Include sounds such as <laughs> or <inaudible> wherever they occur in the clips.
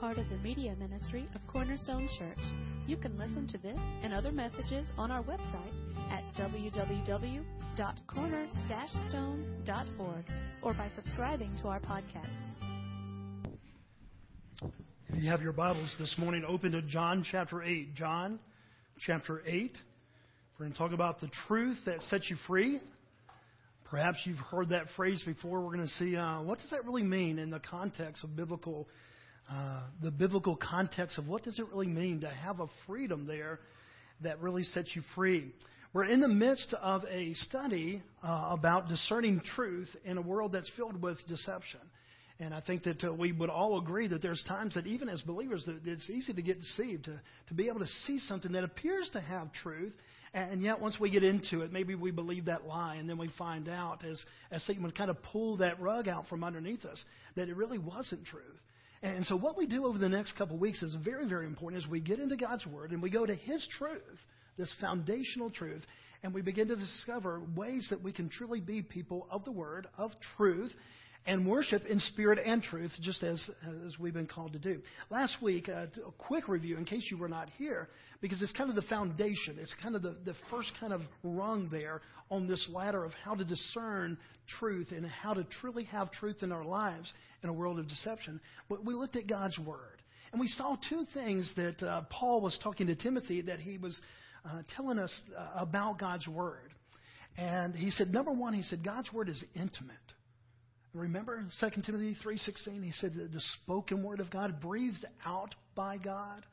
part of the media ministry of Cornerstone Church. You can listen to this and other messages on our website at www.corner-stone.org or by subscribing to our podcast. If you have your Bibles this morning, open to John chapter 8. John chapter 8. We're going to talk about the truth that sets you free. Perhaps you've heard that phrase before. We're going to see uh, what does that really mean in the context of biblical, uh, the biblical context of what does it really mean to have a freedom there that really sets you free. We're in the midst of a study uh, about discerning truth in a world that's filled with deception. And I think that uh, we would all agree that there's times that even as believers that it's easy to get deceived, to, to be able to see something that appears to have truth, and yet once we get into it, maybe we believe that lie, and then we find out as, as Satan would kind of pull that rug out from underneath us that it really wasn't truth. And so what we do over the next couple of weeks is very, very important as we get into God's Word and we go to His truth, this foundational truth, and we begin to discover ways that we can truly be people of the Word, of truth, and worship in spirit and truth, just as, as we've been called to do. Last week, uh, a quick review in case you were not here, because it's kind of the foundation. It's kind of the, the first kind of rung there on this ladder of how to discern truth and how to truly have truth in our lives in a world of deception. But we looked at God's Word. And we saw two things that uh, Paul was talking to Timothy that he was uh, telling us uh, about God's Word. And he said, number one, he said, God's Word is intimate. Remember 2 Timothy 3:16 he said that the spoken word of God breathed out by God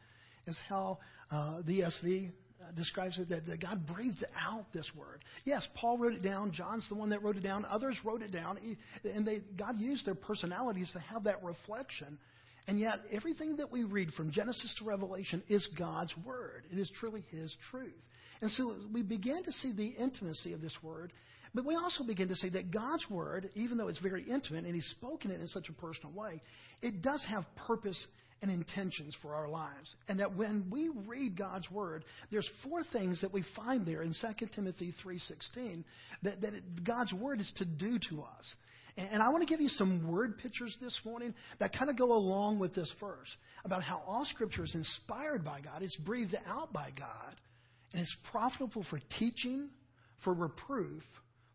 is how uh, the ESV uh, describes it that, that God breathed out this word. Yes, Paul wrote it down. John's the one that wrote it down. Others wrote it down, and they, God used their personalities to have that reflection. And yet, everything that we read from Genesis to Revelation is God's word. It is truly His truth. And so we begin to see the intimacy of this word but we also begin to say that God's Word, even though it's very intimate and He's spoken it in such a personal way, it does have purpose and intentions for our lives. And that when we read God's Word, there's four things that we find there in 2 Timothy 3.16 that, that it, God's Word is to do to us. And, and I want to give you some word pictures this morning that kind of go along with this verse about how all Scripture is inspired by God, it's breathed out by God, and it's profitable for teaching, for reproof,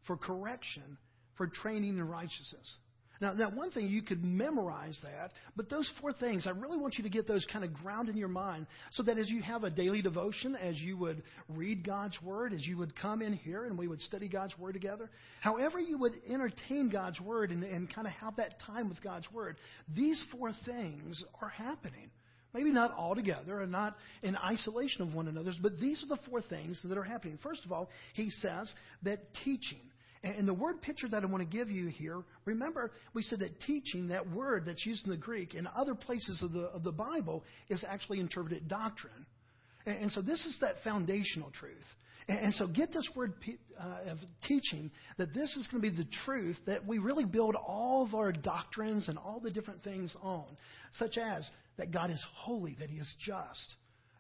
for correction, for training in righteousness. Now, now, one thing, you could memorize that, but those four things, I really want you to get those kind of grounded in your mind so that as you have a daily devotion, as you would read God's Word, as you would come in here and we would study God's Word together, however you would entertain God's Word and, and kind of have that time with God's Word, these four things are happening. Maybe not all together and not in isolation of one another, but these are the four things that are happening. First of all, he says that teaching. And the word picture that I want to give you here, remember we said that teaching, that word that's used in the Greek in other places of the, of the Bible, is actually interpreted doctrine. And, and so this is that foundational truth. And, and so get this word uh, of teaching that this is going to be the truth that we really build all of our doctrines and all the different things on, such as that God is holy, that He is just,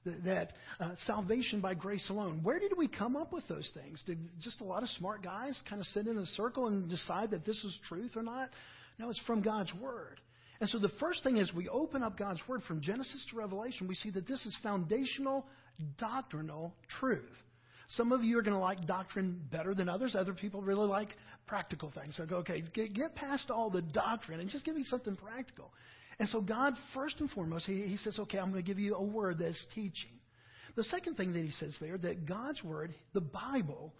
that uh, salvation by grace alone. Where did we come up with those things? Did just a lot of smart guys kind of sit in a circle and decide that this is truth or not? No, it's from God's Word. And so the first thing is we open up God's Word from Genesis to Revelation, we see that this is foundational doctrinal truth. Some of you are going to like doctrine better than others. Other people really like practical things. So go, okay, get, get past all the doctrine and just give me something practical. And so, God, first and foremost, he, he says, okay, I'm going to give you a word that's teaching. The second thing that he says there, that God's word, the Bible,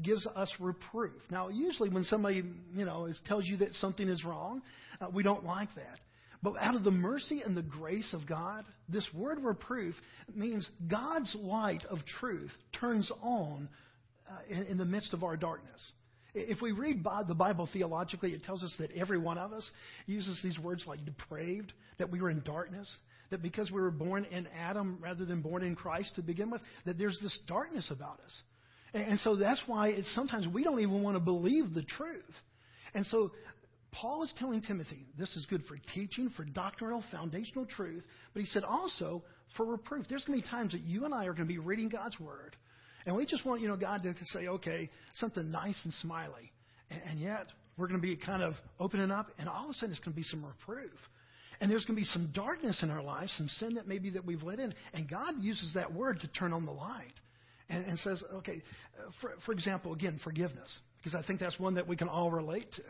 gives us reproof. Now, usually when somebody, you know, tells you that something is wrong, uh, we don't like that. But out of the mercy and the grace of God, this word reproof means God's light of truth turns on uh, in, in the midst of our darkness. If we read the Bible theologically, it tells us that every one of us uses these words like depraved, that we were in darkness, that because we were born in Adam rather than born in Christ to begin with, that there's this darkness about us. And so that's why it's sometimes we don't even want to believe the truth. And so Paul is telling Timothy this is good for teaching, for doctrinal, foundational truth, but he said also for reproof. There's going to be times that you and I are going to be reading God's Word, and we just want, you know, God to, to say, okay, something nice and smiley. And, and yet, we're going to be kind of opening up, and all of a sudden, it's going to be some reproof. And there's going to be some darkness in our lives, some sin that maybe that we've let in. And God uses that word to turn on the light and, and says, okay, for, for example, again, forgiveness, because I think that's one that we can all relate to.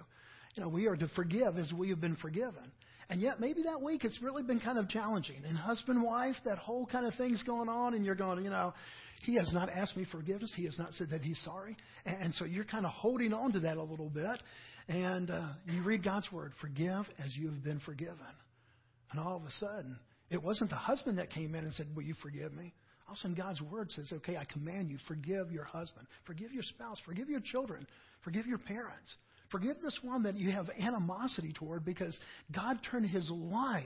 You know, we are to forgive as we have been forgiven. And yet, maybe that week it's really been kind of challenging. And husband, wife, that whole kind of thing's going on, and you're going, you know, he has not asked me forgiveness. He has not said that he's sorry. And, and so you're kind of holding on to that a little bit. And uh, you read God's word, forgive as you have been forgiven. And all of a sudden, it wasn't the husband that came in and said, Will you forgive me? All of a sudden, God's word says, Okay, I command you, forgive your husband, forgive your spouse, forgive your children, forgive your parents. Forgive this one that you have animosity toward because God turned his light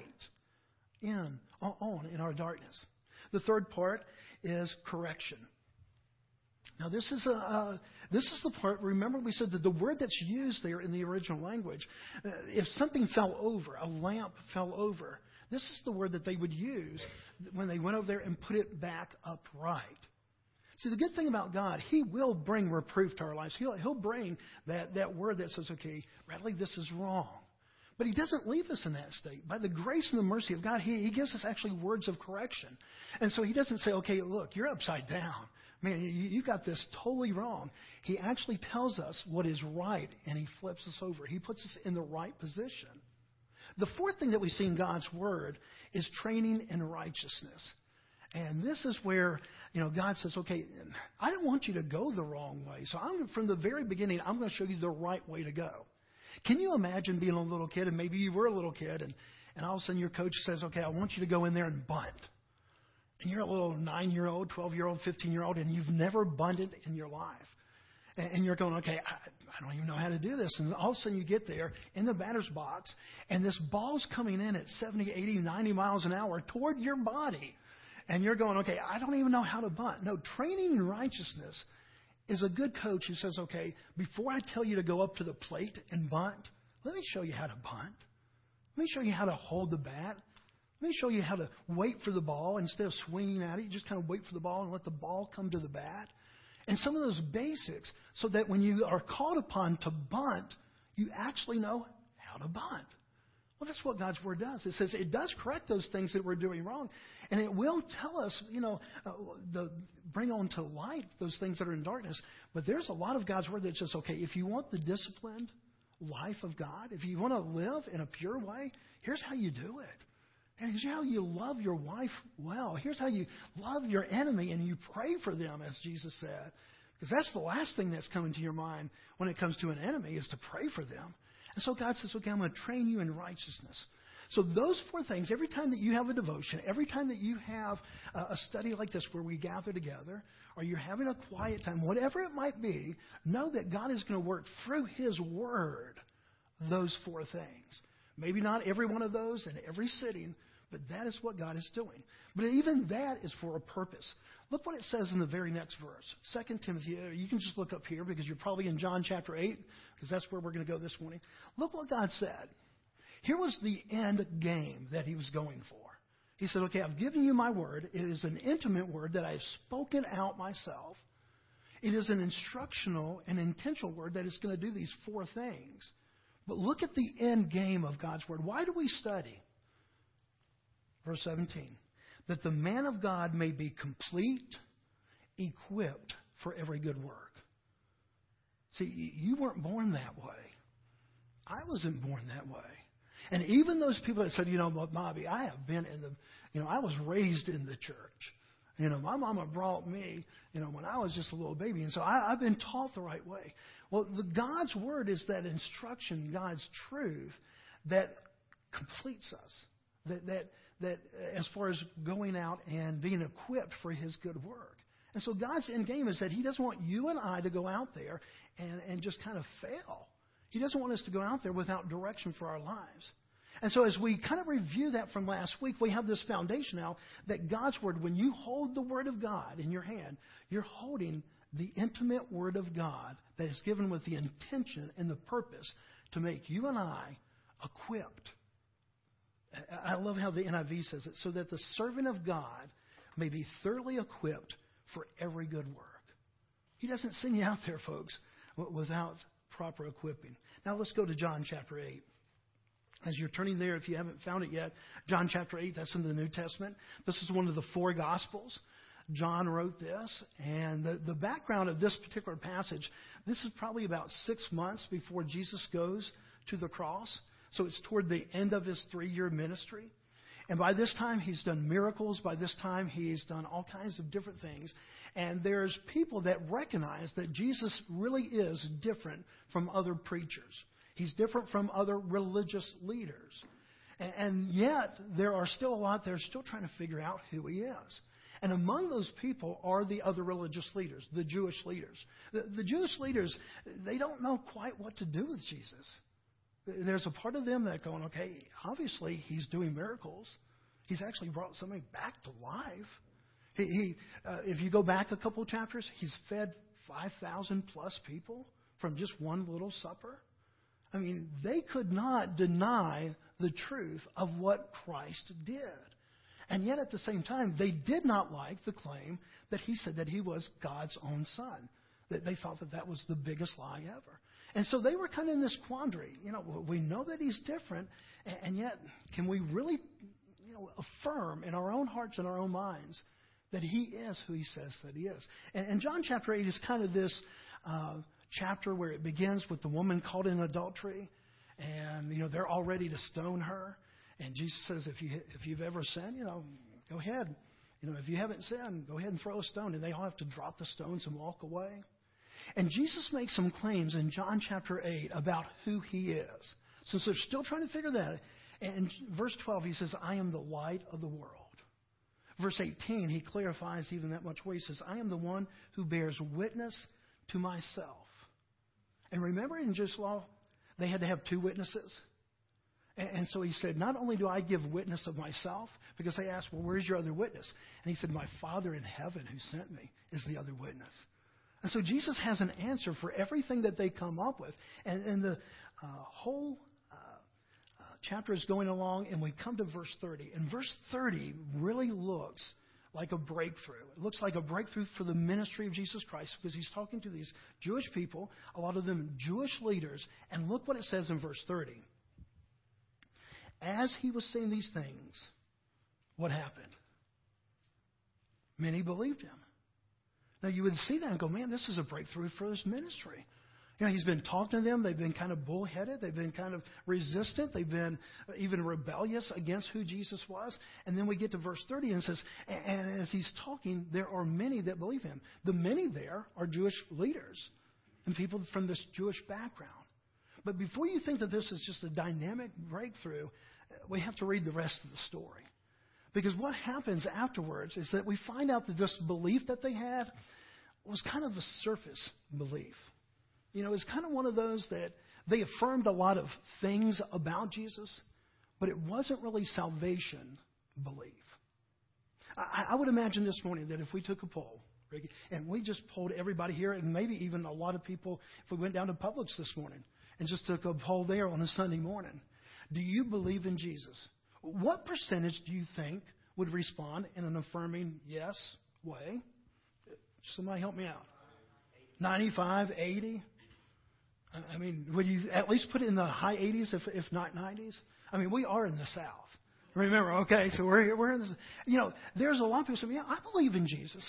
in on in our darkness. The third part is correction. Now, this is, a, uh, this is the part, remember we said that the word that's used there in the original language, uh, if something fell over, a lamp fell over, this is the word that they would use when they went over there and put it back upright. See, the good thing about God, He will bring reproof to our lives. He'll, he'll bring that, that word that says, okay, Bradley, this is wrong. But He doesn't leave us in that state. By the grace and the mercy of God, He, he gives us actually words of correction. And so He doesn't say, okay, look, you're upside down man, you, you got this totally wrong. He actually tells us what is right, and he flips us over. He puts us in the right position. The fourth thing that we see in God's Word is training in righteousness. And this is where, you know, God says, okay, I don't want you to go the wrong way. So I'm, from the very beginning, I'm going to show you the right way to go. Can you imagine being a little kid, and maybe you were a little kid, and, and all of a sudden your coach says, okay, I want you to go in there and bunt and you're a little nine year old, 12 year old, 15 year old, and you've never bunted in your life. And you're going, okay, I, I don't even know how to do this. And all of a sudden you get there in the batter's box, and this ball's coming in at 70, 80, 90 miles an hour toward your body. And you're going, okay, I don't even know how to bunt. No, training in righteousness is a good coach who says, okay, before I tell you to go up to the plate and bunt, let me show you how to bunt. Let me show you how to hold the bat. Let me show you how to wait for the ball instead of swinging at it. You just kind of wait for the ball and let the ball come to the bat. And some of those basics so that when you are called upon to bunt, you actually know how to bunt. Well, that's what God's Word does. It says it does correct those things that we're doing wrong. And it will tell us, you know, uh, the, bring on to light those things that are in darkness. But there's a lot of God's Word that says, okay, if you want the disciplined life of God, if you want to live in a pure way, here's how you do it. And here's how you love your wife well. Here's how you love your enemy and you pray for them, as Jesus said. Because that's the last thing that's coming to your mind when it comes to an enemy is to pray for them. And so God says, okay, I'm going to train you in righteousness. So those four things, every time that you have a devotion, every time that you have a study like this where we gather together, or you're having a quiet time, whatever it might be, know that God is going to work through His Word those four things. Maybe not every one of those in every sitting, but that is what God is doing. But even that is for a purpose. Look what it says in the very next verse. 2 Timothy, uh, you can just look up here because you're probably in John chapter 8, because that's where we're going to go this morning. Look what God said. Here was the end game that he was going for. He said, Okay, I've given you my word. It is an intimate word that I have spoken out myself. It is an instructional and intentional word that is going to do these four things. But look at the end game of God's word. Why do we study? verse 17, that the man of God may be complete, equipped for every good work. See, you weren't born that way. I wasn't born that way. And even those people that said, you know, Bobby, I have been in the, you know, I was raised in the church. You know, my mama brought me, you know, when I was just a little baby. And so I, I've been taught the right way. Well, the, God's word is that instruction, God's truth that completes us. That, that, that uh, as far as going out and being equipped for his good work. And so God's end game is that he doesn't want you and I to go out there and, and just kind of fail. He doesn't want us to go out there without direction for our lives. And so as we kind of review that from last week, we have this foundation now that God's Word, when you hold the Word of God in your hand, you're holding the intimate Word of God that is given with the intention and the purpose to make you and I equipped I love how the NIV says it, so that the servant of God may be thoroughly equipped for every good work. He doesn't send you out there, folks, without proper equipping. Now let's go to John chapter 8. As you're turning there, if you haven't found it yet, John chapter 8, that's in the New Testament. This is one of the four Gospels. John wrote this, and the, the background of this particular passage, this is probably about six months before Jesus goes to the cross. So it's toward the end of his three year ministry. And by this time, he's done miracles. By this time, he's done all kinds of different things. And there's people that recognize that Jesus really is different from other preachers. He's different from other religious leaders. And yet, there are still a lot that are still trying to figure out who he is. And among those people are the other religious leaders, the Jewish leaders. The, the Jewish leaders, they don't know quite what to do with Jesus. There's a part of them that going, okay, obviously he's doing miracles. He's actually brought somebody back to life. He, he uh, if you go back a couple chapters, he's fed 5,000 plus people from just one little supper. I mean, they could not deny the truth of what Christ did. And yet, at the same time, they did not like the claim that he said that he was God's own son. That they thought that that was the biggest lie ever. And so they were kind of in this quandary. You know, we know that he's different, and yet, can we really, you know, affirm in our own hearts and our own minds that he is who he says that he is? And, and John chapter 8 is kind of this uh, chapter where it begins with the woman caught in adultery, and, you know, they're all ready to stone her. And Jesus says, if, you, if you've ever sinned, you know, go ahead. You know, if you haven't sinned, go ahead and throw a stone. And they all have to drop the stones and walk away. And Jesus makes some claims in John chapter 8 about who he is. Since they're still trying to figure that, in verse 12, he says, I am the light of the world. Verse 18, he clarifies even that much more. He says, I am the one who bears witness to myself. And remember in Jewish law, they had to have two witnesses. And so he said, Not only do I give witness of myself, because they asked, Well, where's your other witness? And he said, My Father in heaven who sent me is the other witness. And so Jesus has an answer for everything that they come up with. And, and the uh, whole uh, uh, chapter is going along, and we come to verse 30. And verse 30 really looks like a breakthrough. It looks like a breakthrough for the ministry of Jesus Christ because he's talking to these Jewish people, a lot of them Jewish leaders. And look what it says in verse 30. As he was saying these things, what happened? Many believed him. Now, you would see that and go, man, this is a breakthrough for this ministry. You know, he's been talking to them. They've been kind of bullheaded. They've been kind of resistant. They've been uh, even rebellious against who Jesus was. And then we get to verse 30 and says, and as he's talking, there are many that believe him. The many there are Jewish leaders and people from this Jewish background. But before you think that this is just a dynamic breakthrough, we have to read the rest of the story. Because what happens afterwards is that we find out that this belief that they had was kind of a surface belief. You know, it's kind of one of those that they affirmed a lot of things about Jesus, but it wasn't really salvation belief. I, I would imagine this morning that if we took a poll, and we just polled everybody here, and maybe even a lot of people, if we went down to Publix this morning and just took a poll there on a Sunday morning, do you believe in Jesus? What percentage do you think would respond in an affirming yes way? Somebody help me out. 95, 80? I mean, would you at least put it in the high 80s, if, if not 90s? I mean, we are in the South. Remember, okay, so we're, we're in this. You know, there's a lot of people saying, yeah, I believe in Jesus.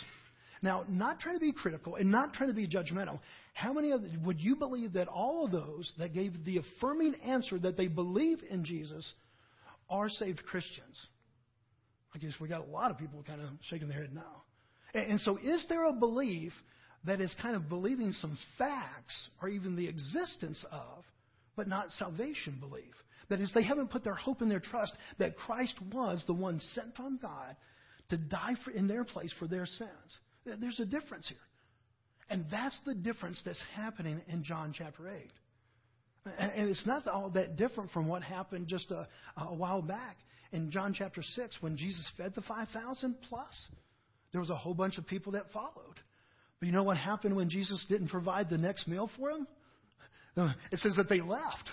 Now, not trying to be critical and not trying to be judgmental, how many of would you believe that all of those that gave the affirming answer that they believe in Jesus are saved Christians? I guess we got a lot of people kind of shaking their head now. And, and so, is there a belief that is kind of believing some facts or even the existence of, but not salvation belief? That is, they haven't put their hope and their trust that Christ was the one sent from God to die for, in their place for their sins. There's a difference here. And that's the difference that's happening in John chapter 8. And it's not all that different from what happened just a, a while back in John chapter 6 when Jesus fed the 5,000 plus. There was a whole bunch of people that followed. But you know what happened when Jesus didn't provide the next meal for them? It says that they left.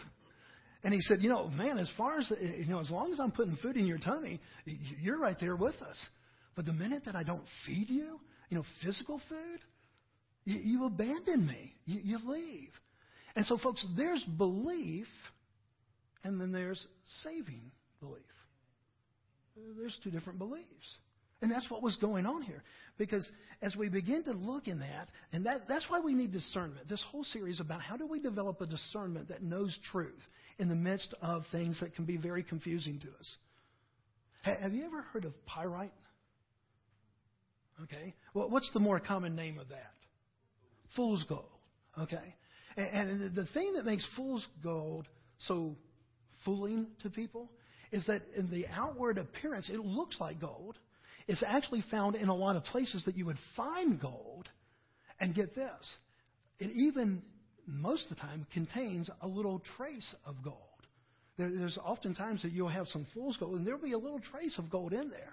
And he said, you know, man, as far as, you know, as long as I'm putting food in your tummy, you're right there with us. But the minute that I don't feed you, you know, physical food, you, you abandon me. You, you leave. And so, folks, there's belief and then there's saving belief. There's two different beliefs. And that's what was going on here. Because as we begin to look in that, and that, that's why we need discernment. This whole series about how do we develop a discernment that knows truth in the midst of things that can be very confusing to us. Have you ever heard of pyrite? Okay. Well, what's the more common name of that? Fool's gold. Okay. And the thing that makes fool's gold so fooling to people is that in the outward appearance, it looks like gold. It's actually found in a lot of places that you would find gold. And get this, it even, most of the time, contains a little trace of gold. There, there's oftentimes that you'll have some fool's gold, and there'll be a little trace of gold in there.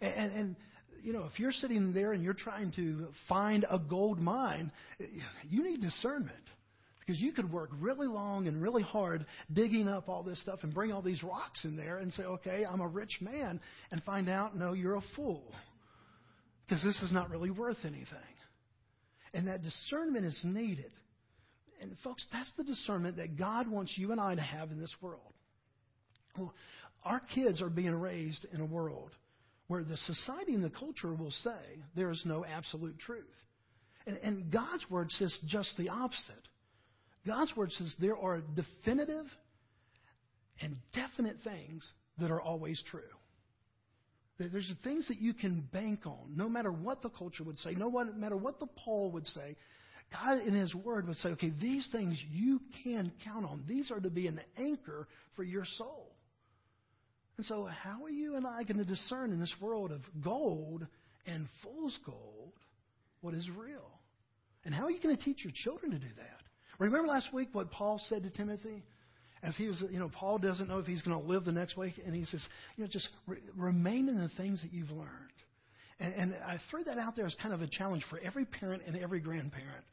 And, and, and you know, if you're sitting there and you're trying to find a gold mine, you need discernment. Because you could work really long and really hard digging up all this stuff and bring all these rocks in there and say, okay, I'm a rich man, and find out, no, you're a fool. Because this is not really worth anything. And that discernment is needed. And folks, that's the discernment that God wants you and I to have in this world. Well, our kids are being raised in a world where the society and the culture will say there is no absolute truth. And, and God's word says just the opposite. God's word says there are definitive and definite things that are always true. There's things that you can bank on, no matter what the culture would say, no matter what the poll would say. God in His Word would say, okay, these things you can count on. These are to be an anchor for your soul. And so, how are you and I going to discern in this world of gold and fool's gold what is real? And how are you going to teach your children to do that? Remember last week what Paul said to Timothy? As he was, you know, Paul doesn't know if he's going to live the next week, and he says, you know, just re- remain in the things that you've learned. And, and I threw that out there as kind of a challenge for every parent and every grandparent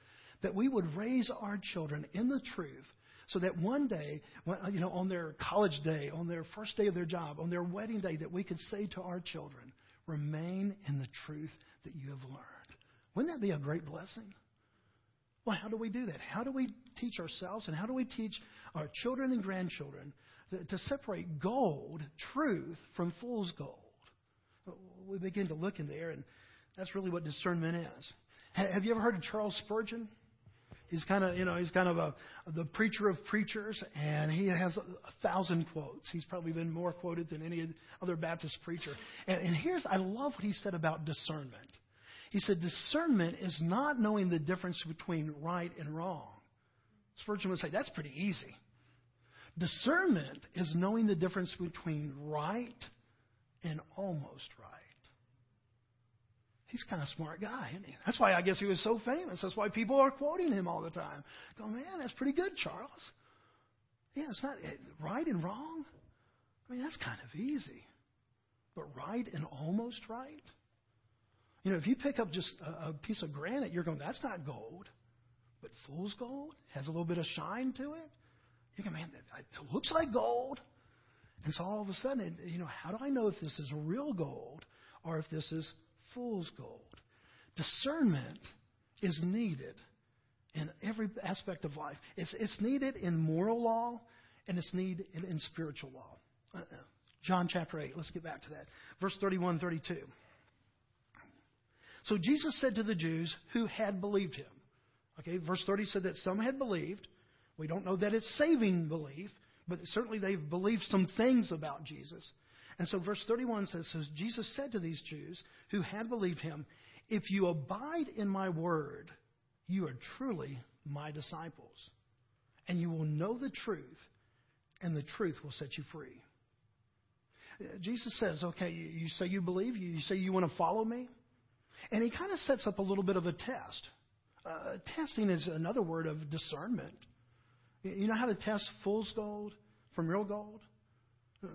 that we would raise our children in the truth so that one day, you know, on their college day, on their first day of their job, on their wedding day, that we could say to our children, remain in the truth that you have learned. Wouldn't that be a great blessing? Well, how do we do that? How do we teach ourselves and how do we teach our children and grandchildren to, separate gold, truth, from fool's gold? We begin to look in there, and that's really what discernment is. Have you ever heard of Charles Spurgeon? He's kind of, you know, he's kind of a the preacher of preachers, and he has a, a thousand quotes. He's probably been more quoted than any other Baptist preacher. And, and here's, I love what he said about discernment. He said, discernment is not knowing the difference between right and wrong. Spurgeon would say, that's pretty easy. Discernment is knowing the difference between right and almost right. He's kind of a smart guy, isn't he? That's why I guess he was so famous. That's why people are quoting him all the time. Go, man, that's pretty good, Charles. Yeah, it's not right and wrong. I mean, that's kind of easy. But right and almost right? You know, if you pick up just a, a piece of granite, you're going, that's not gold. But fool's gold has a little bit of shine to it. You go, man, it looks like gold. And so all of a sudden, you know, how do I know if this is real gold or if this is fool's gold? Discernment is needed in every aspect of life. It's, it's needed in moral law and it's needed in, in spiritual law. Uh, John chapter 8, let's get back to that. Verse 31 32. So Jesus said to the Jews who had believed him, okay, verse 30 said that some had believed. We don't know that it's saving belief, but certainly they've believed some things about Jesus. And so verse 31 says, so Jesus said to these Jews who had believed him, If you abide in my word, you are truly my disciples. And you will know the truth, and the truth will set you free. Uh, Jesus says, okay, you say you believe, you say you want to follow me. And he kind of sets up a little bit of a test. Uh, testing is another word of discernment. You know how to test fool's gold from real gold? Uh,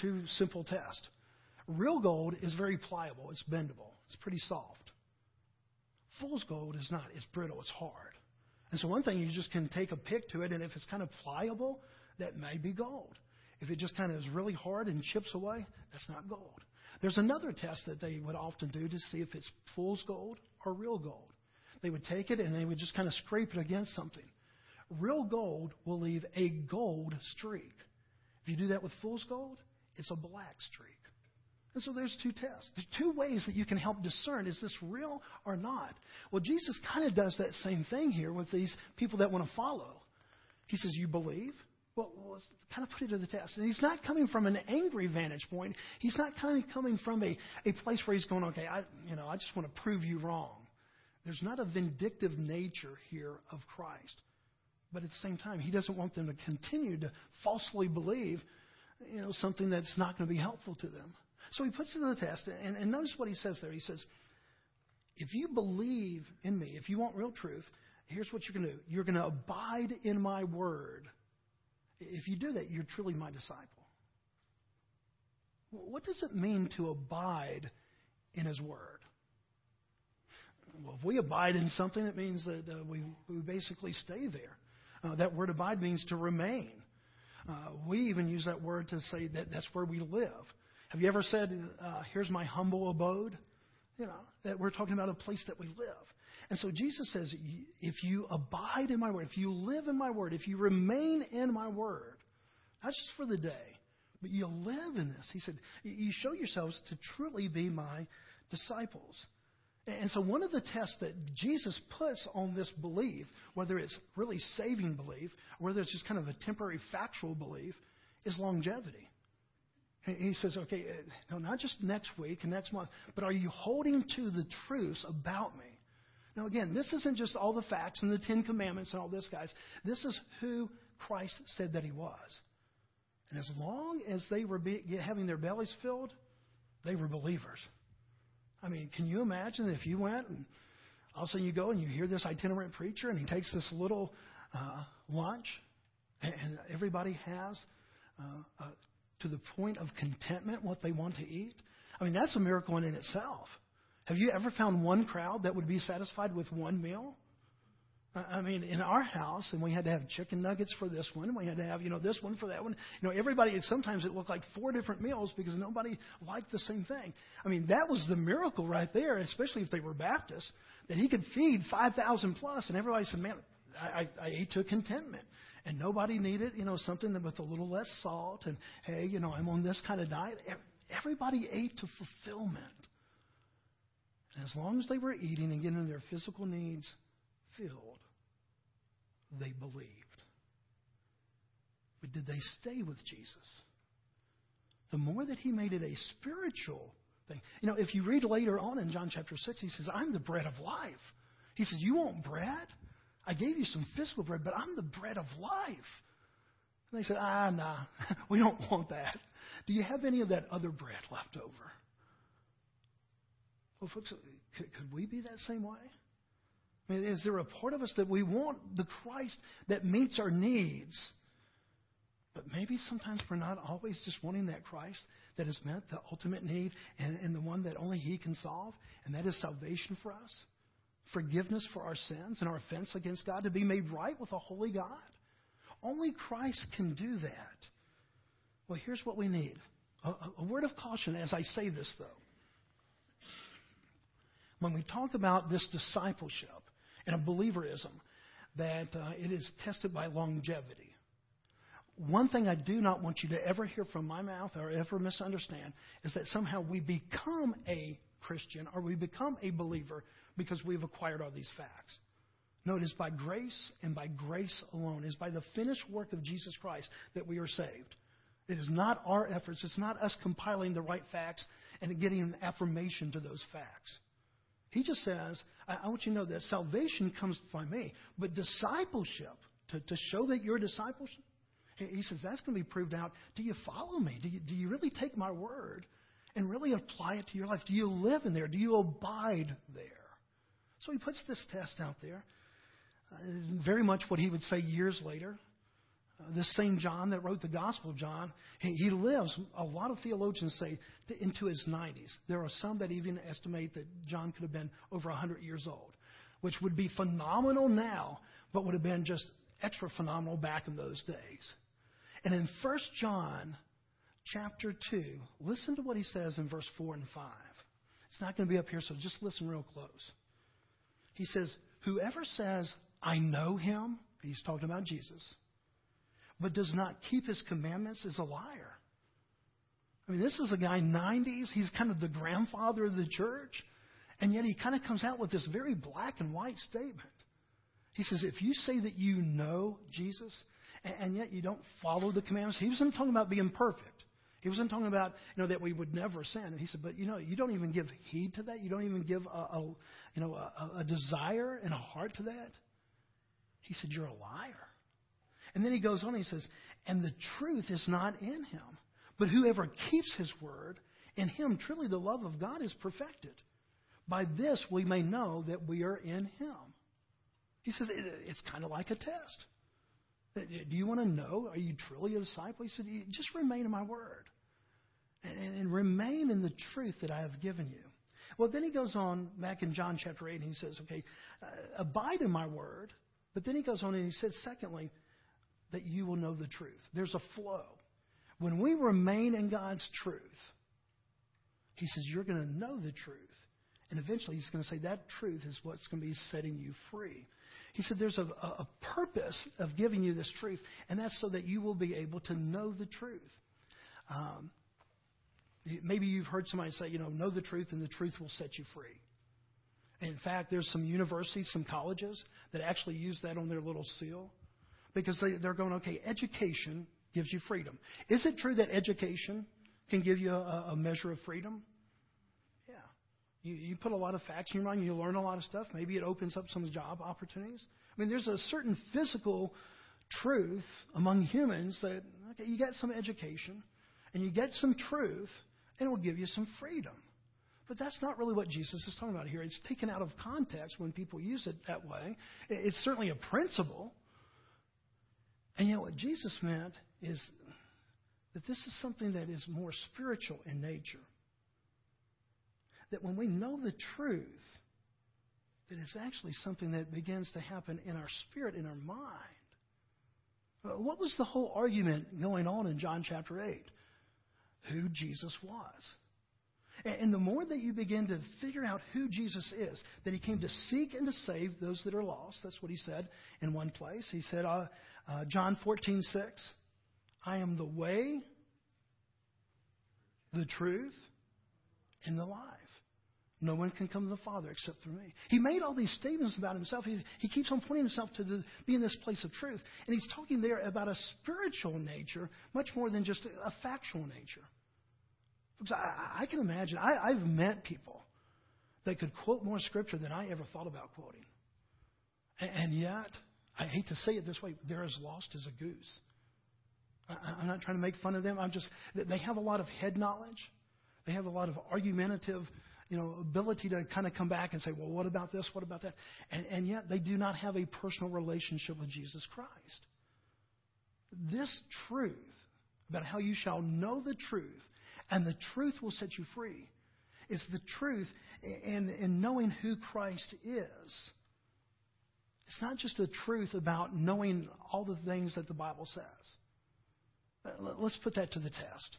two, simple tests. Real gold is very pliable, it's bendable, it's pretty soft. Fool's gold is not, it's brittle, it's hard. And so, one thing you just can take a pick to it, and if it's kind of pliable, that may be gold. If it just kind of is really hard and chips away, that's not gold. There's another test that they would often do to see if it's fool's gold or real gold. They would take it and they would just kind of scrape it against something. Real gold will leave a gold streak. If you do that with fool's gold, it's a black streak. And so there's two tests. There's two ways that you can help discern is this real or not? Well, Jesus kind of does that same thing here with these people that want to follow. He says, You believe? Well, let's kind of put it to the test. And he's not coming from an angry vantage point. He's not kind of coming from a, a place where he's going, okay, I, you know, I just want to prove you wrong. There's not a vindictive nature here of Christ. But at the same time, he doesn't want them to continue to falsely believe, you know, something that's not going to be helpful to them. So he puts it to the test, and, and notice what he says there. He says, if you believe in me, if you want real truth, here's what you're going to do. You're going to abide in my word. If you do that, you're truly my disciple. What does it mean to abide in his word? Well, if we abide in something, it means that uh, we, we basically stay there. Uh, that word abide means to remain. Uh, we even use that word to say that that's where we live. Have you ever said, uh, "Here's my humble abode"? You know that we're talking about a place that we live. And so Jesus says, if you abide in my word, if you live in my word, if you remain in my word, not just for the day, but you live in this. He said, you show yourselves to truly be my disciples. And so, one of the tests that Jesus puts on this belief, whether it's really saving belief, or whether it's just kind of a temporary factual belief, is longevity. He says, okay, uh, no, not just next week and next month, but are you holding to the truths about me? Now, again, this isn't just all the facts and the Ten Commandments and all this, guys. This is who Christ said that he was. And as long as they were be, having their bellies filled, they were believers. I mean, can you imagine if you went and all of a sudden you go and you hear this itinerant preacher and he takes this little uh, lunch and, and everybody has uh, uh, to the point of contentment what they want to eat? I mean, that's a miracle in itself. Have you ever found one crowd that would be satisfied with one meal? I mean, in our house, and we had to have chicken nuggets for this one, and we had to have, you know, this one for that one. You know, everybody, sometimes it looked like four different meals because nobody liked the same thing. I mean, that was the miracle right there, especially if they were Baptists, that he could feed 5,000 plus, and everybody said, man, I, I, I ate to contentment. And nobody needed, you know, something with a little less salt, and hey, you know, I'm on this kind of diet. Everybody ate to fulfillment. As long as they were eating and getting their physical needs filled, they believed. But did they stay with Jesus? The more that he made it a spiritual thing. You know, if you read later on in John chapter 6, he says, I'm the bread of life. He says, You want bread? I gave you some physical bread, but I'm the bread of life. And they said, Ah, nah, <laughs> we don't want that. Do you have any of that other bread left over? Well, folks, uh, could, could we be that same way? I mean, is there a part of us that we want the Christ that meets our needs? But maybe sometimes we're not always just wanting that Christ that has met the ultimate need and, and the one that only He can solve, and that is salvation for us, forgiveness for our sins and our offense against God, to be made right with a holy God. Only Christ can do that. Well, here's what we need a, a word of caution as I say this, though. When we talk about this discipleship, and a believerism that uh, it is tested by longevity. One thing I do not want you to ever hear from my mouth or ever misunderstand is that somehow we become a Christian or we become a believer because we've acquired all these facts. No, it is by grace and by grace alone. It is by the finished work of Jesus Christ that we are saved. It is not our efforts. It's not us compiling the right facts and getting an affirmation to those facts. He just says, I, I want you to know that salvation comes by me, but discipleship, to, to show that you're a disciple, he says that's going to be proved out. Do you follow me? Do you, do you really take my word and really apply it to your life? Do you live in there? Do you abide there? So he puts this test out there. Uh, very much what he would say years later this same John that wrote the Gospel of John, he, lives, a lot of theologians say, into his 90s. There are some that even estimate that John could have been over 100 years old, which would be phenomenal now, but would have been just extra phenomenal back in those days. And in 1 John chapter 2, listen to what he says in verse 4 and 5. It's not going to be up here, so just listen real close. He says, Whoever says, I know him, he's talking about Jesus but does not keep his commandments is a liar. I mean, this is a guy 90s. He's kind of the grandfather of the church. And yet he kind of comes out with this very black and white statement. He says, if you say that you know Jesus, and yet you don't follow the commandments, he wasn't talking about being perfect. He wasn't talking about, you know, that we would never sin. And he said, but you know, you don't even give heed to that. You don't even give a, a you know, a, a desire and a heart to that. He said, you're a liar. And then he goes on he says, and the truth is not in him. But whoever keeps his word, in him truly the love of God is perfected. By this we may know that we are in him. He says it's kind of like a test. Do you want to know? Are you truly a disciple? He said, just remain in my word. And, and, and remain in the truth that I have given you. Well, then he goes on back in John chapter 8 and he says, okay, uh, abide in my word. But then he goes on and he says, secondly, that you will know the truth. There's a flow. When we remain in God's truth, He says, you're going to know the truth. And eventually He's going to say, that truth is what's going to be setting you free. He said, there's a, a purpose of giving you this truth, and that's so that you will be able to know the truth. Um, maybe you've heard somebody say, you know, know the truth, and the truth will set you free. In fact, there's some universities, some colleges that actually use that on their little seal because they, they're going, okay, education gives you freedom. Is it true that education can give you a, a measure of freedom? Yeah. You, you put a lot of facts in your mind, you learn a lot of stuff. Maybe it opens up some job opportunities. I mean, there's a certain physical truth among humans that, okay, you get some education and you get some truth, and it will give you some freedom. But that's not really what Jesus is talking about here. It's taken out of context when people use it that way. It's certainly a principle. And yet, what Jesus meant is that this is something that is more spiritual in nature. That when we know the truth, that it's actually something that begins to happen in our spirit, in our mind. Uh, what was the whole argument going on in John chapter 8? Who Jesus was. And the more that you begin to figure out who Jesus is, that he came to seek and to save those that are lost, that's what he said in one place. He said, uh, uh, John 14, 6, I am the way, the truth, and the life. No one can come to the Father except through me. He made all these statements about himself. He, he keeps on pointing himself to the, being this place of truth. And he's talking there about a spiritual nature much more than just a, a factual nature. Because I, I can imagine, I, I've met people that could quote more scripture than I ever thought about quoting. And, and yet, I hate to say it this way, they're as lost as a goose. I'm not trying to make fun of them. I'm just they have a lot of head knowledge. They have a lot of argumentative, you know, ability to kind of come back and say, well, what about this? What about that? And, and yet they do not have a personal relationship with Jesus Christ. This truth about how you shall know the truth and the truth will set you free is the truth in, in knowing who Christ is. It's not just a truth about knowing all the things that the Bible says. Let's put that to the test.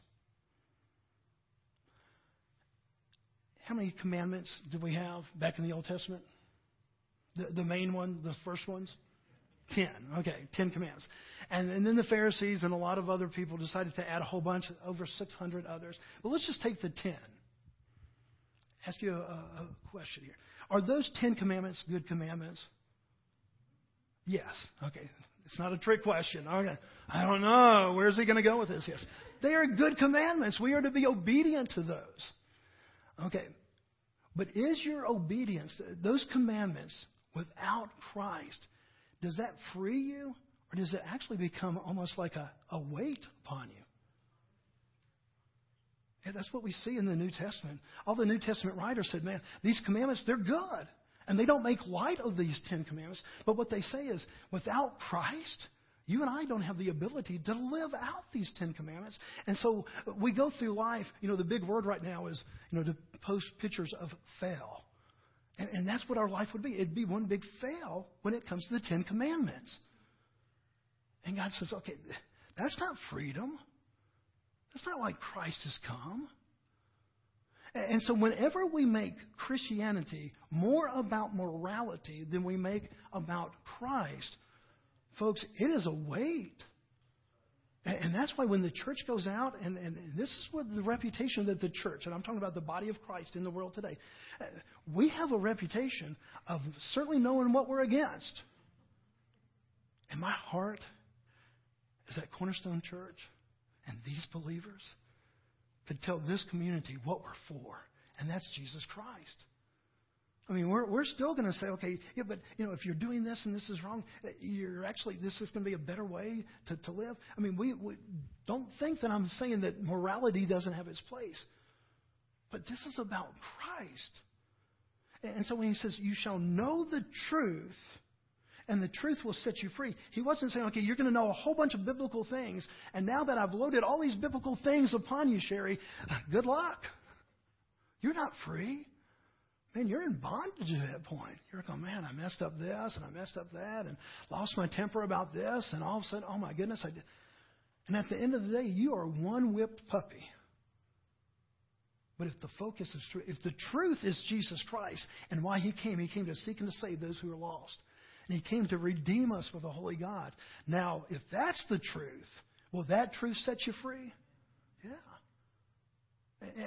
How many commandments do we have back in the Old Testament? The, the main one, the first ones? Ten. Okay, ten commands. And, and then the Pharisees and a lot of other people decided to add a whole bunch, over 600 others. But let's just take the ten. Ask you a, a question here. Are those ten commandments good commandments? Yes. Okay. It's not a trick question. Okay. I don't know. Where's he going to go with this? Yes. They are good commandments. We are to be obedient to those. Okay. But is your obedience, those commandments, without Christ, does that free you? Or does it actually become almost like a, a weight upon you? That's what we see in the New Testament. All the New Testament writers said, man, these commandments, they're good. And they don't make light of these Ten Commandments, but what they say is, without Christ, you and I don't have the ability to live out these Ten Commandments. And so we go through life, you know, the big word right now is, you know, to post pictures of fail. And, and that's what our life would be. It'd be one big fail when it comes to the Ten Commandments. And God says, okay, that's not freedom. That's not like Christ has come. And so, whenever we make Christianity more about morality than we make about Christ, folks, it is a weight. And that's why when the church goes out, and, and, this is what the reputation that the church, and I'm talking about the body of Christ in the world today, uh, we have a reputation of certainly knowing what we're against. And my heart is that Cornerstone Church and these believers could tell this community what we're for, and that's Jesus Christ. I mean, we're, we're still going to say, okay, yeah, but you know, if you're doing this and this is wrong, uh, you're actually this is going to be a better way to, to live. I mean, we, we don't think that I'm saying that morality doesn't have its place, but this is about Christ. And so when he says, "You shall know the truth," and the truth will set you free, he wasn't saying, okay, you're going to know a whole bunch of biblical things, and now that I've loaded all these biblical things upon you, Sherry, good luck. You're not free man, you're in bondage at that point. You're going, oh, man, I messed up this and I messed up that and lost my temper about this, and all of a sudden, oh my goodness, I did. And at the end of the day, you are one whipped puppy. But if the focus is true, if the truth is Jesus Christ and why He came, He came to seek and to save those who are lost. And He came to redeem us with a holy God. Now, if that's the truth, will that truth set you free? Yeah.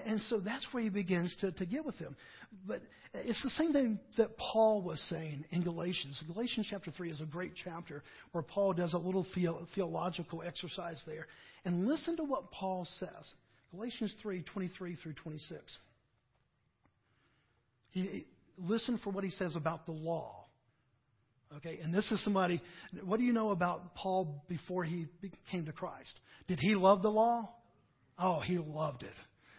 And so that's where he begins to, to get with them. But it's the same thing that Paul was saying in Galatians. Galatians chapter 3 is a great chapter where Paul does a little theological exercise there. And listen to what Paul says Galatians 3 23 through 26. He, listen for what he says about the law. Okay, and this is somebody, what do you know about Paul before he came to Christ? Did he love the law? Oh, he loved it.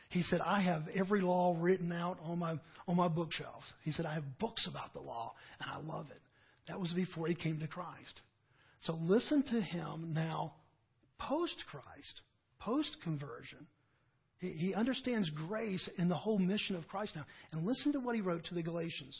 He said, I have every law written out on my, on my bookshelves. He said, I have books about the law, and I love it. That was before he came to Christ. So listen to him now, post Christ, post conversion. He, he understands grace in the whole mission of Christ now. And listen to what he wrote to the Galatians.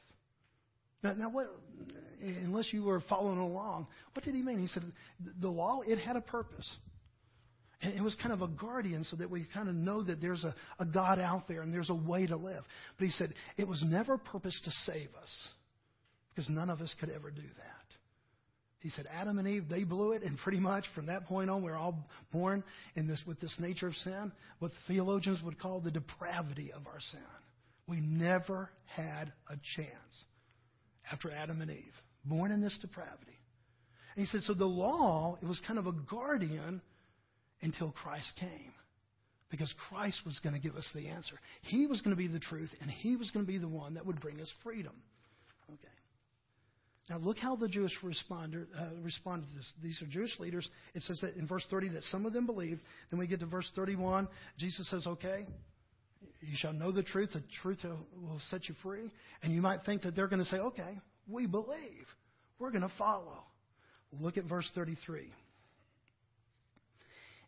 Now, now what, unless you were following along, what did he mean? He said, the law, it had a purpose. And it was kind of a guardian so that we kind of know that there's a, a God out there and there's a way to live. But he said it was never purposed to save us because none of us could ever do that. He said Adam and Eve, they blew it, and pretty much from that point on, we're all born in this with this nature of sin, what theologians would call the depravity of our sin. We never had a chance after Adam and Eve, born in this depravity. And he said, so the law, it was kind of a guardian until Christ came. Because Christ was going to give us the answer. He was going to be the truth, and He was going to be the one that would bring us freedom. Okay. Now, look how the Jewish responded, uh, responded to this. These are Jewish leaders. It says that in verse 30 that some of them believed. Then we get to verse 31. Jesus says, Okay, you shall know the truth. The truth will set you free. And you might think that they're going to say, Okay, we believe. We're going to follow. Look at verse 33.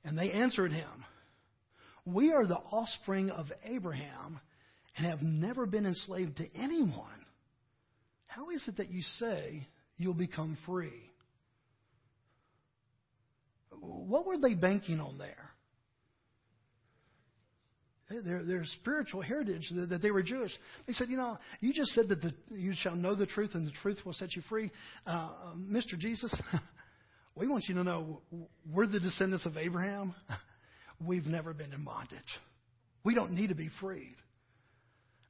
And they answered him, We are the offspring of Abraham and have never been enslaved to anyone. How is it that you say you'll become free? What were they banking on there? Their, their spiritual heritage, that they were Jewish. They said, You know, you just said that the, you shall know the truth and the truth will set you free. Uh, Mr. Jesus, <laughs> We want you to know we're the descendants of Abraham. <laughs> We've never been in bondage. We don't need to be freed.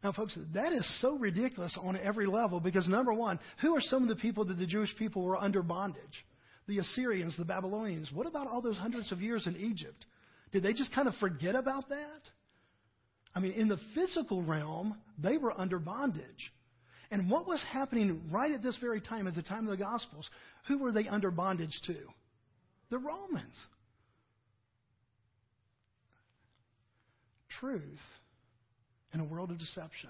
Now, folks, that is so ridiculous on every level because, number one, who are some of the people that the Jewish people were under bondage? The Assyrians, the Babylonians. What about all those hundreds of years in Egypt? Did they just kind of forget about that? I mean, in the physical realm, they were under bondage. And what was happening right at this very time, at the time of the Gospels? Who were they under bondage to? The Romans. Truth in a world of deception.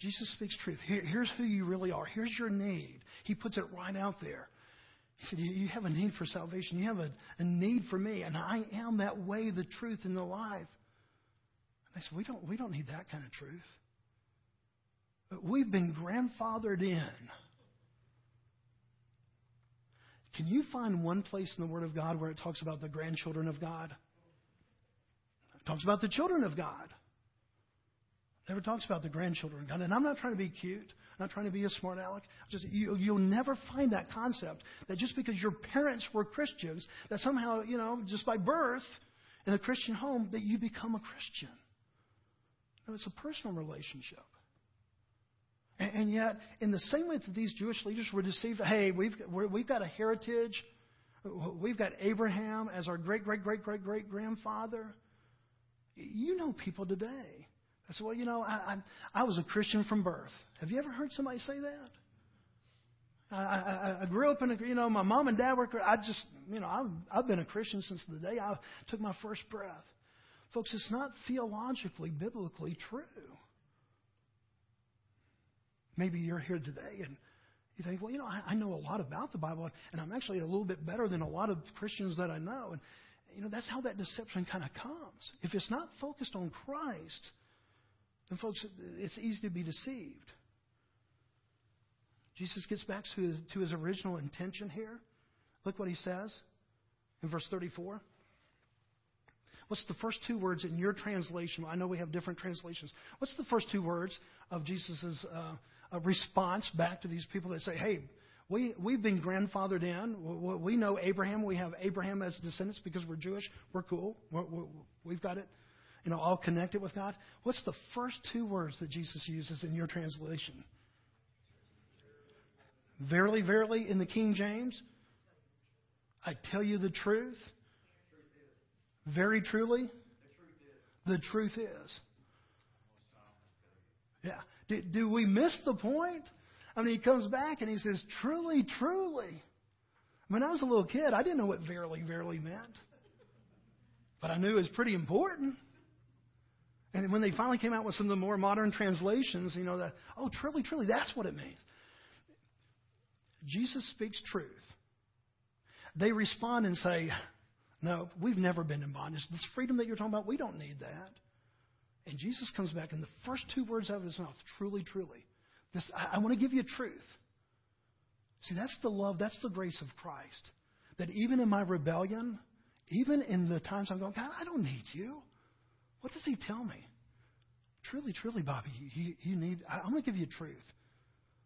Jesus speaks truth. Here, here's who you really are. Here's your need. He puts it right out there. He said, You have a need for salvation. You have a, a need for me, and I am that way, the truth, and the life. And they said, We don't, we don't need that kind of truth. We've been grandfathered in. Can you find one place in the Word of God where it talks about the grandchildren of God? It talks about the children of God. Never talks about the grandchildren of God. And I'm not trying to be cute. Not trying to be a smart aleck. Just you, you'll never find that concept that just because your parents were Christians, that somehow, you know, just by birth in a Christian home, that you become a Christian. No, it's a personal relationship. And, and yet, in the same way that these Jewish leaders were deceived, hey, we've, we've got a heritage. We've got Abraham as our great, great, great, great, great grandfather. You know people today I said, well, you know, I, I, I was a Christian from birth. Have you ever heard somebody say that? I, I, I grew up in a, you know, my mom and dad were, I just, you know, I've, I've been a Christian since the day I took my first breath. Folks, it's not theologically, biblically true. Maybe you're here today and you think, well, you know, I, I know a lot about the Bible, and I'm actually a little bit better than a lot of Christians that I know. And, you know, that's how that deception kind of comes. If it's not focused on Christ, and folks, it's easy to be deceived. Jesus gets back to his, to his original intention here. Look what he says in verse 34. What's the first two words in your translation? I know we have different translations. What's the first two words of Jesus' uh, response back to these people that say, hey, we, we've been grandfathered in. We know Abraham. We have Abraham as descendants because we're Jewish. We're cool. We've got it you know, all connected with God? What's the first two words that Jesus uses in your translation? Verily, verily, in the King James, I tell you the truth. Very truly, the truth is. Yeah. Do, do we miss the point? I mean, he comes back and he says, truly, truly. When I was a little kid, I didn't know what verily, verily meant. But I knew it was pretty important. And when they finally came out with some of the more modern translations, you know, that, oh, truly, truly, that's what it means. Jesus speaks truth. They respond and say, no, we've never been in bondage. This freedom that you're talking about, we don't need that. And Jesus comes back, and the first two words out of his mouth, truly, truly. This, I, I want to give you truth. See, that's the love, that's the grace of Christ. That even in my rebellion, even in the times I'm going, God, I don't need you. What does he tell me? Truly, truly, Bobby, you, you need, I'm going to give you truth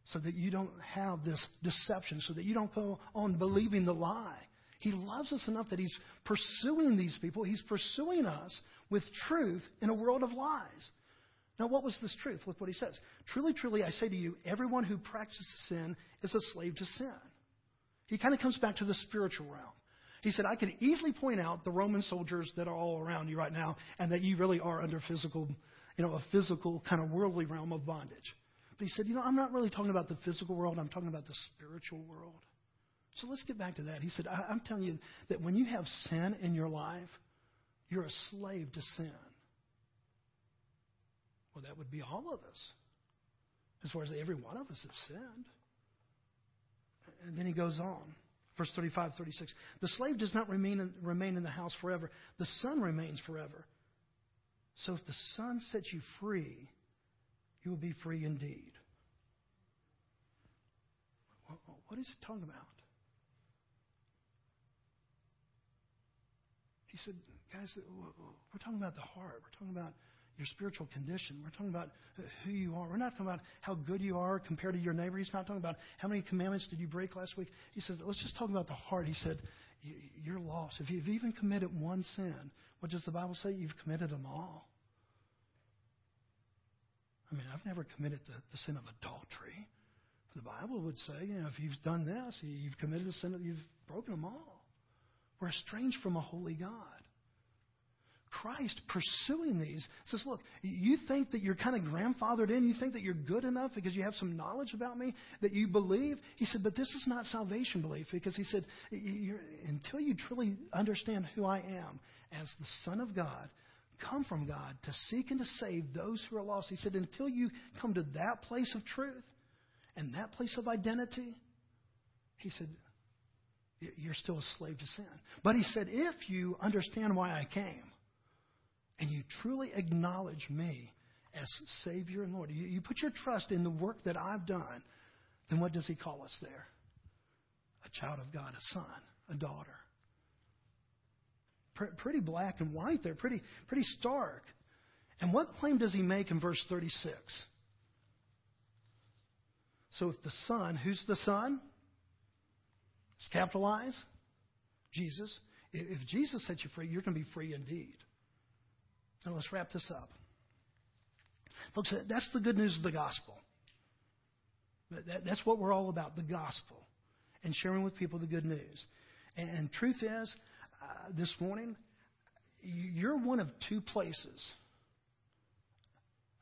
so that you don't have this deception, so that you don't go on believing the lie. He loves us enough that he's pursuing these people. He's pursuing us with truth in a world of lies. Now, what was this truth? Look what he says. Truly, truly, I say to you, everyone who practices sin is a slave to sin. He kind of comes back to the spiritual realm. He said, I could easily point out the Roman soldiers that are all around you right now and that you really are under physical, you know, a physical kind of worldly realm of bondage. But he said, you know, I'm not really talking about the physical world. I'm talking about the spiritual world. So let's get back to that. He said, I, am telling you that when you have sin in your life, you're a slave to sin. Well, that would be all of us, as far as every one of us have sinned. And then he goes on. Verse 35, 36. The slave does not remain in, remain in the house forever, the son remains forever. So if the son sets you free, you will be free indeed. What is he talking about? He said, guys, we're talking about the heart. We're talking about your spiritual condition. We're talking about who you are. We're not talking about how good you are compared to your neighbor. He's not talking about how many commandments did you break last week. He said, let's just talk about the heart. He said, you're lost. If you've even committed one sin, what does the Bible say? You've committed them all. I mean, I've never committed the, the sin of adultery. The Bible would say, you know, if you've done this, you've committed a sin, you've broken them all. We're estranged from a holy God. Christ pursuing these says, Look, you think that you're kind of grandfathered in. You think that you're good enough because you have some knowledge about me that you believe. He said, But this is not salvation belief because he said, Until you truly understand who I am as the Son of God, come from God to seek and to save those who are lost. He said, Until you come to that place of truth and that place of identity, he said, you're still a slave to sin. But he said, if you understand why I came and you truly acknowledge me as Savior and Lord, you, you put your trust in the work that I've done, then what does he call us there? A child of God, a son, a daughter. pretty black and white there, pretty, pretty stark. And what claim does he make in verse 36? So if the Son, who's the Son? It's capitalized. Jesus. If Jesus sets you free, you're going to be free indeed. Now let's wrap this up. Folks, that's the good news of the gospel. That's what we're all about, the gospel, and sharing with people the good news. And truth is, uh, this morning, you're one of two places.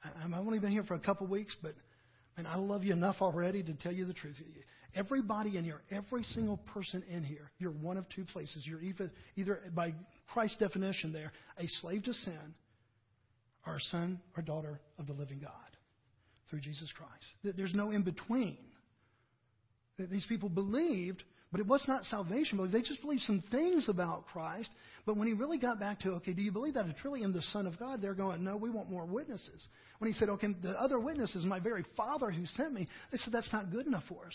I've only been here for a couple weeks, but and I love you enough already to tell you the truth. Everybody in here, every single person in here, you're one of two places. You're either, either by Christ's definition there, a slave to sin, or a son or daughter of the living God through Jesus Christ. There's no in between. These people believed, but it was not salvation. They just believed some things about Christ. But when he really got back to, okay, do you believe that I truly am the Son of God? They're going, no, we want more witnesses. When he said, okay, the other witness is my very Father who sent me, they said, that's not good enough for us.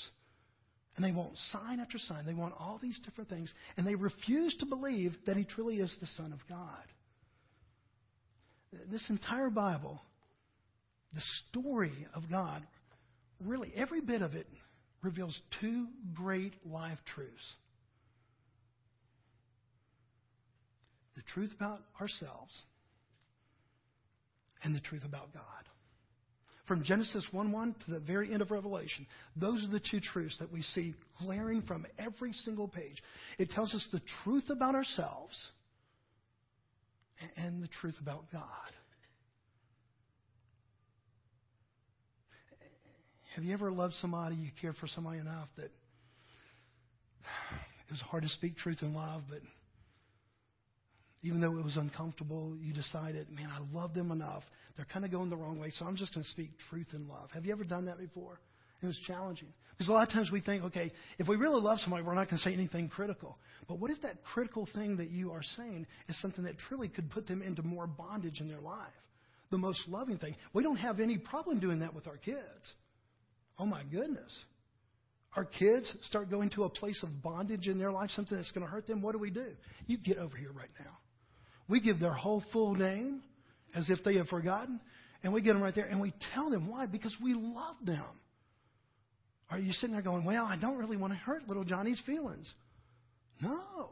And they want sign after sign. They want all these different things. And they refuse to believe that he truly is the Son of God. This entire Bible, the story of God, really, every bit of it reveals two great life truths the truth about ourselves and the truth about God. From Genesis 1 1 to the very end of Revelation, those are the two truths that we see glaring from every single page. It tells us the truth about ourselves and the truth about God. Have you ever loved somebody, you cared for somebody enough that it was hard to speak truth in love, but even though it was uncomfortable, you decided, man, I love them enough. They're kind of going the wrong way, so I'm just going to speak truth in love. Have you ever done that before? It was challenging. Because a lot of times we think, okay, if we really love somebody, we're not going to say anything critical. But what if that critical thing that you are saying is something that truly could put them into more bondage in their life? The most loving thing. We don't have any problem doing that with our kids. Oh my goodness. Our kids start going to a place of bondage in their life, something that's going to hurt them. What do we do? You get over here right now. We give their whole full name as if they have forgotten, and we get them right there and we tell them why? Because we love them. Are you sitting there going, Well, I don't really want to hurt little Johnny's feelings? No.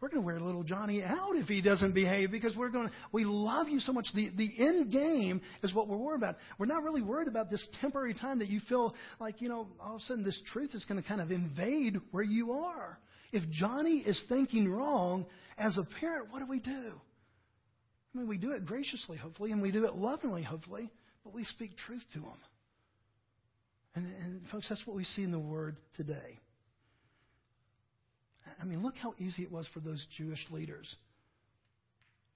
We're going to wear little Johnny out if he doesn't behave because we're going to, we love you so much. The, the end game is what we're worried about. We're not really worried about this temporary time that you feel like, you know, all of a sudden this truth is going to kind of invade where you are. If Johnny is thinking wrong, as a parent, what do we do? I mean, we do it graciously, hopefully, and we do it lovingly, hopefully, but we speak truth to him. And, and folks, that's what we see in the Word today. I mean, look how easy it was for those Jewish leaders.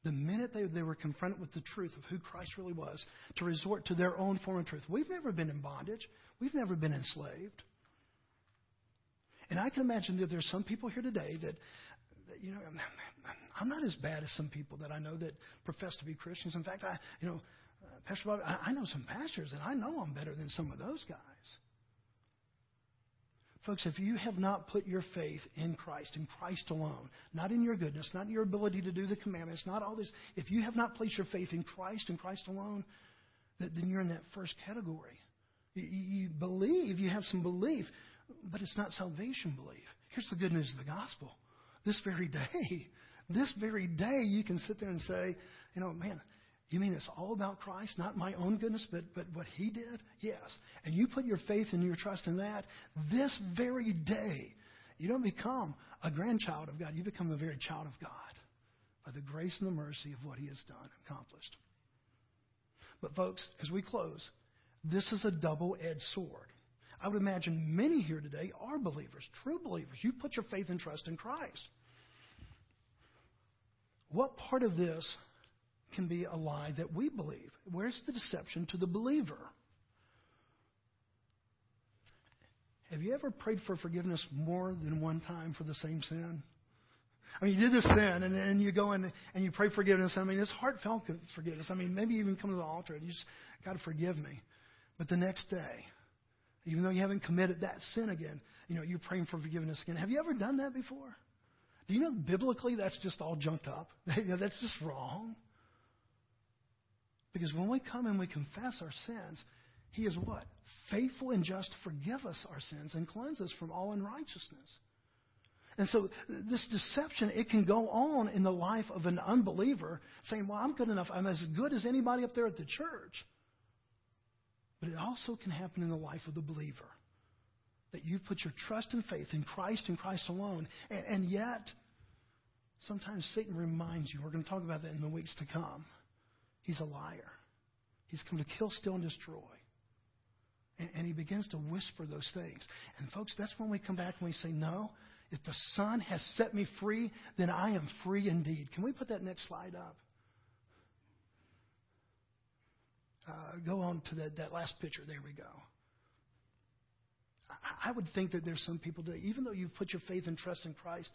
The minute they, they were confronted with the truth of who Christ really was, to resort to their own form of truth. We've never been in bondage. We've never been enslaved. And I can imagine that there's some people here today that, that you know, I'm not as bad as some people that I know that profess to be Christians. In fact, I, you know, uh, Pastor Bob, I, I know some pastors, and I know I'm better than some of those guys. Folks, if you have not put your faith in Christ, in Christ alone, not in your goodness, not in your ability to do the commandments, not all this, if you have not placed your faith in Christ and Christ alone, then you're in that first category. You, you believe, you have some belief, but it's not salvation belief. Here's the good news of the gospel. This very <laughs> day, this very day, you can sit there and say, you know, man, you mean it's all about Christ, not my own goodness, but, but what He did? Yes. And you put your faith and your trust in that this very day. You don't become a grandchild of God. You become a very child of God by the grace and the mercy of what He has done, and accomplished. But, folks, as we close, this is a double edged sword. I would imagine many here today are believers, true believers. You put your faith and trust in Christ. What part of this can be a lie that we believe. Where's the deception to the believer? have you ever prayed for forgiveness more than one time for the same sin? I mean, you did this sin, and then you go in and you pray forgiveness. I mean, it's heartfelt forgiveness. I mean, maybe you even come to the altar and you just, God, forgive me. But the next day, even though you haven't committed that sin again, you know, you're praying for forgiveness again. Have you ever done that before? Do you know biblically that's just all junked up? <laughs> that's just wrong. Because when we come and we confess our sins, He is what? Faithful and just to forgive us our sins and cleanse us from all unrighteousness. And so this deception, it can go on in the life of an unbeliever saying, well, I'm good enough. I'm as good as anybody up there at the church. But it also can happen in the life of the believer. That you put your trust and faith in Christ and Christ alone. And, and yet, sometimes Satan reminds you, we're going to talk about that in the weeks to come. He's a liar. He's come to kill, steal, and destroy. And, and he begins to whisper those things. And folks, that's when we come back and we say, no, if the Son has set me free, then I am free indeed. Can we put that next slide up? Uh, go on to that, that last picture. There we go. I, I would think that there's some people today, even though you've put your faith and trust in Christ,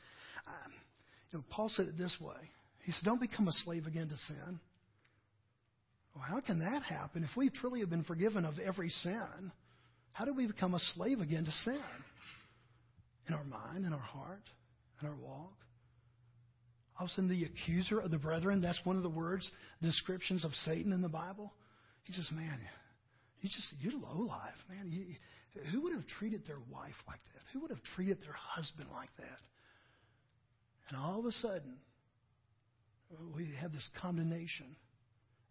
um, you know, Paul said it this way. He said, Don't become a slave again to sin. Well, how can that happen? If we truly have been forgiven of every sin, how do we become a slave again to sin? in our mind, in our heart, in our walk. All of a sudden, the accuser of the brethren, that's one of the words, descriptions of Satan in the Bible. He says, man, you just, you're low life, man. You, who would have treated their wife like that? Who would have treated their husband like that? And all of a sudden, we have this condemnation.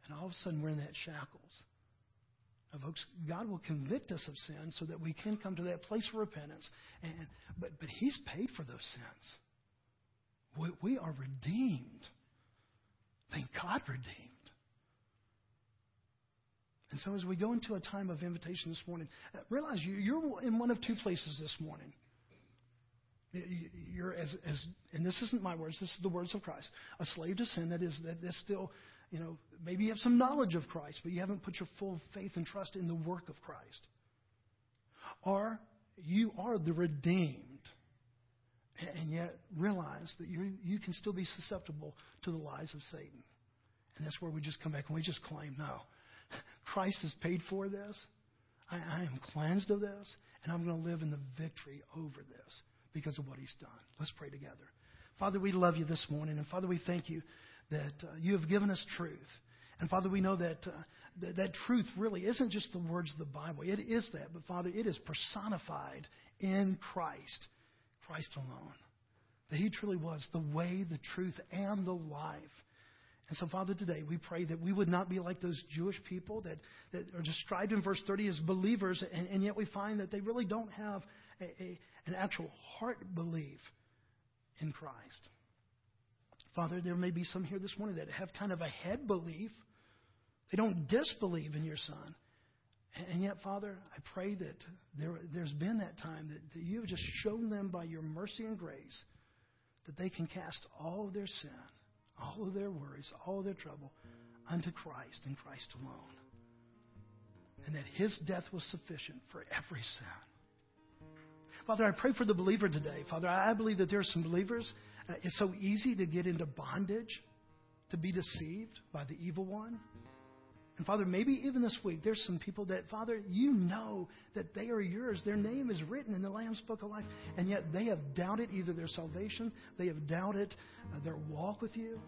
And all of a sudden, we're in that shackles. Now, folks, God will convict us of sin so that we can come to that place of repentance. And, but, but He's paid for those sins. We, we are redeemed. Thank God, redeemed. And so, as we go into a time of invitation this morning, uh, realize you, you're in one of two places this morning. You're as, as, and this isn't my words. This is the words of Christ. A slave to sin that is that that's still you know, maybe you have some knowledge of Christ, but you haven't put your full faith and trust in the work of Christ. Or you are the redeemed, and yet realize that you you can still be susceptible to the lies of Satan. And that's where we just come back and we just claim, no, <laughs> Christ has paid for this. I, I am cleansed of this, and I'm going to live in the victory over this because of what He's done. Let's pray together. Father, we love you this morning, and Father, we thank you that uh, you have given us truth. And Father, we know that, uh, that truth really isn't just the words of the Bible. It is that, but Father, it is personified in Christ, Christ alone. That He truly was the way, the truth, and the life. And so, Father, today we pray that we would not be like those Jewish people that, that are described in verse 30 as believers, and, and yet we find that they really don't have a, a, an actual heart belief in Christ. Father, there may be some here this morning that have kind of a head belief. They don't disbelieve in your Son. And yet, Father, I pray that there, has been that time that, that you have just shown them by your mercy and grace that they can cast all of their sin, all of their worries, all of their trouble unto Christ and Christ alone. And that his death was sufficient for every sin. Father, I pray for the believer today. Father, I believe that there are some believers it's so easy to get into bondage, to be deceived by the evil one. And Father, maybe even this week, there's some people that, Father, you know that they are yours. Their name is written in the Lamb's Book of Life. And yet they have doubted either their salvation, they have doubted uh, their walk with you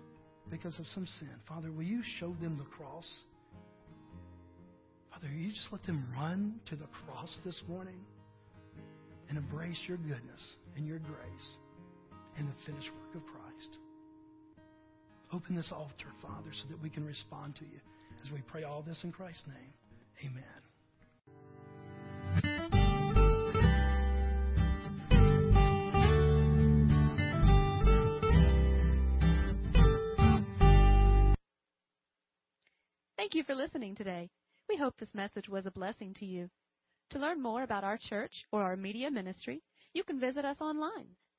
because of some sin. Father, will you show them the cross? Father, you just let them run to the cross this morning and embrace your goodness and your grace? In the finished work of Christ. Open this altar, Father, so that we can respond to you as we pray all this in Christ's name. Amen. Thank you for listening today. We hope this message was a blessing to you. To learn more about our church or our media ministry, you can visit us online